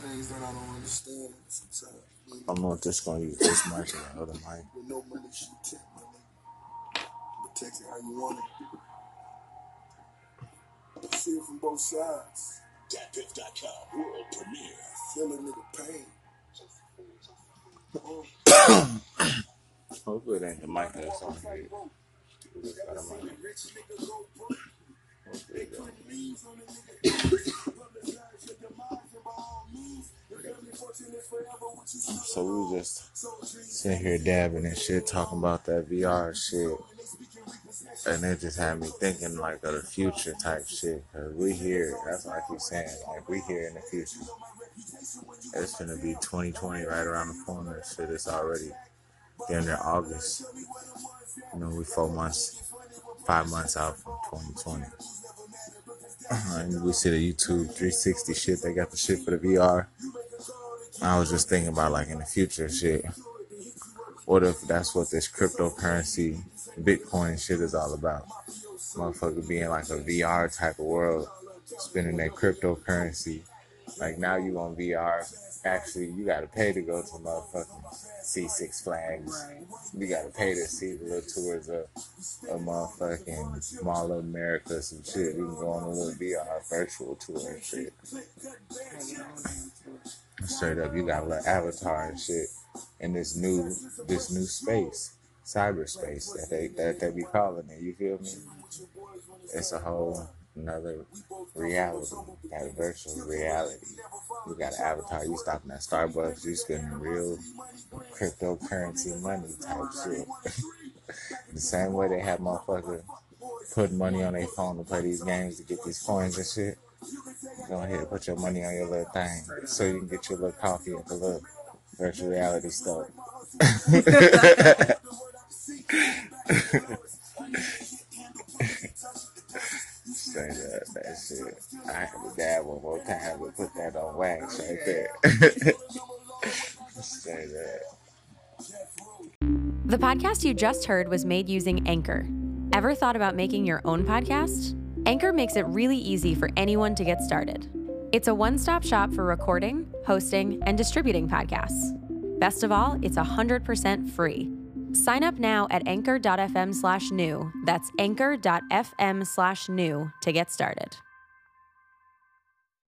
things that I don't understand sometimes. I'm not just gonna use this mic and the mic. With no militia tech, my nigga. Protect it how you want it. See it from both sides. DatPiff.com world premiere. Feel a nigga pain. Hopefully it ain't the mic that's on here. So we just sitting here dabbing and shit, talking about that VR shit. And it just had me thinking like of the future type shit. Cause we here, that's what I keep saying. Like we here in the future. It's gonna be 2020 right around the corner. Shit, it's already damn near August. You know, we four months, five months out from 2020. And we see the YouTube 360 shit. They got the shit for the VR. I was just thinking about like in the future shit. What if that's what this cryptocurrency, Bitcoin shit is all about? Motherfucker being like a VR type of world, spending that cryptocurrency. Like now you on VR, actually you gotta pay to go to motherfucking see Six Flags. You gotta pay to see the little tours of a motherfucking Mall of America, some shit. You can go on a little VR virtual tour and shit. Straight up, you got a little avatar and shit in this new this new space, cyberspace that they that they be calling it. You feel me? It's a whole another reality, that virtual reality. You got an avatar. You stopping at Starbucks. You spending real cryptocurrency money type shit. the same way they have motherfucker put money on their phone to play these games to get these coins and shit. Go ahead, and put your money on your little thing so you can get your little coffee at the little virtual reality store. Up, that shit. I had to dab one more time to put that on wax right there. Straight up. The podcast you just heard was made using Anchor. Ever thought about making your own podcast? Anchor makes it really easy for anyone to get started. It's a one stop shop for recording, hosting, and distributing podcasts. Best of all, it's 100% free. Sign up now at anchor.fm slash new. That's anchor.fm slash new to get started.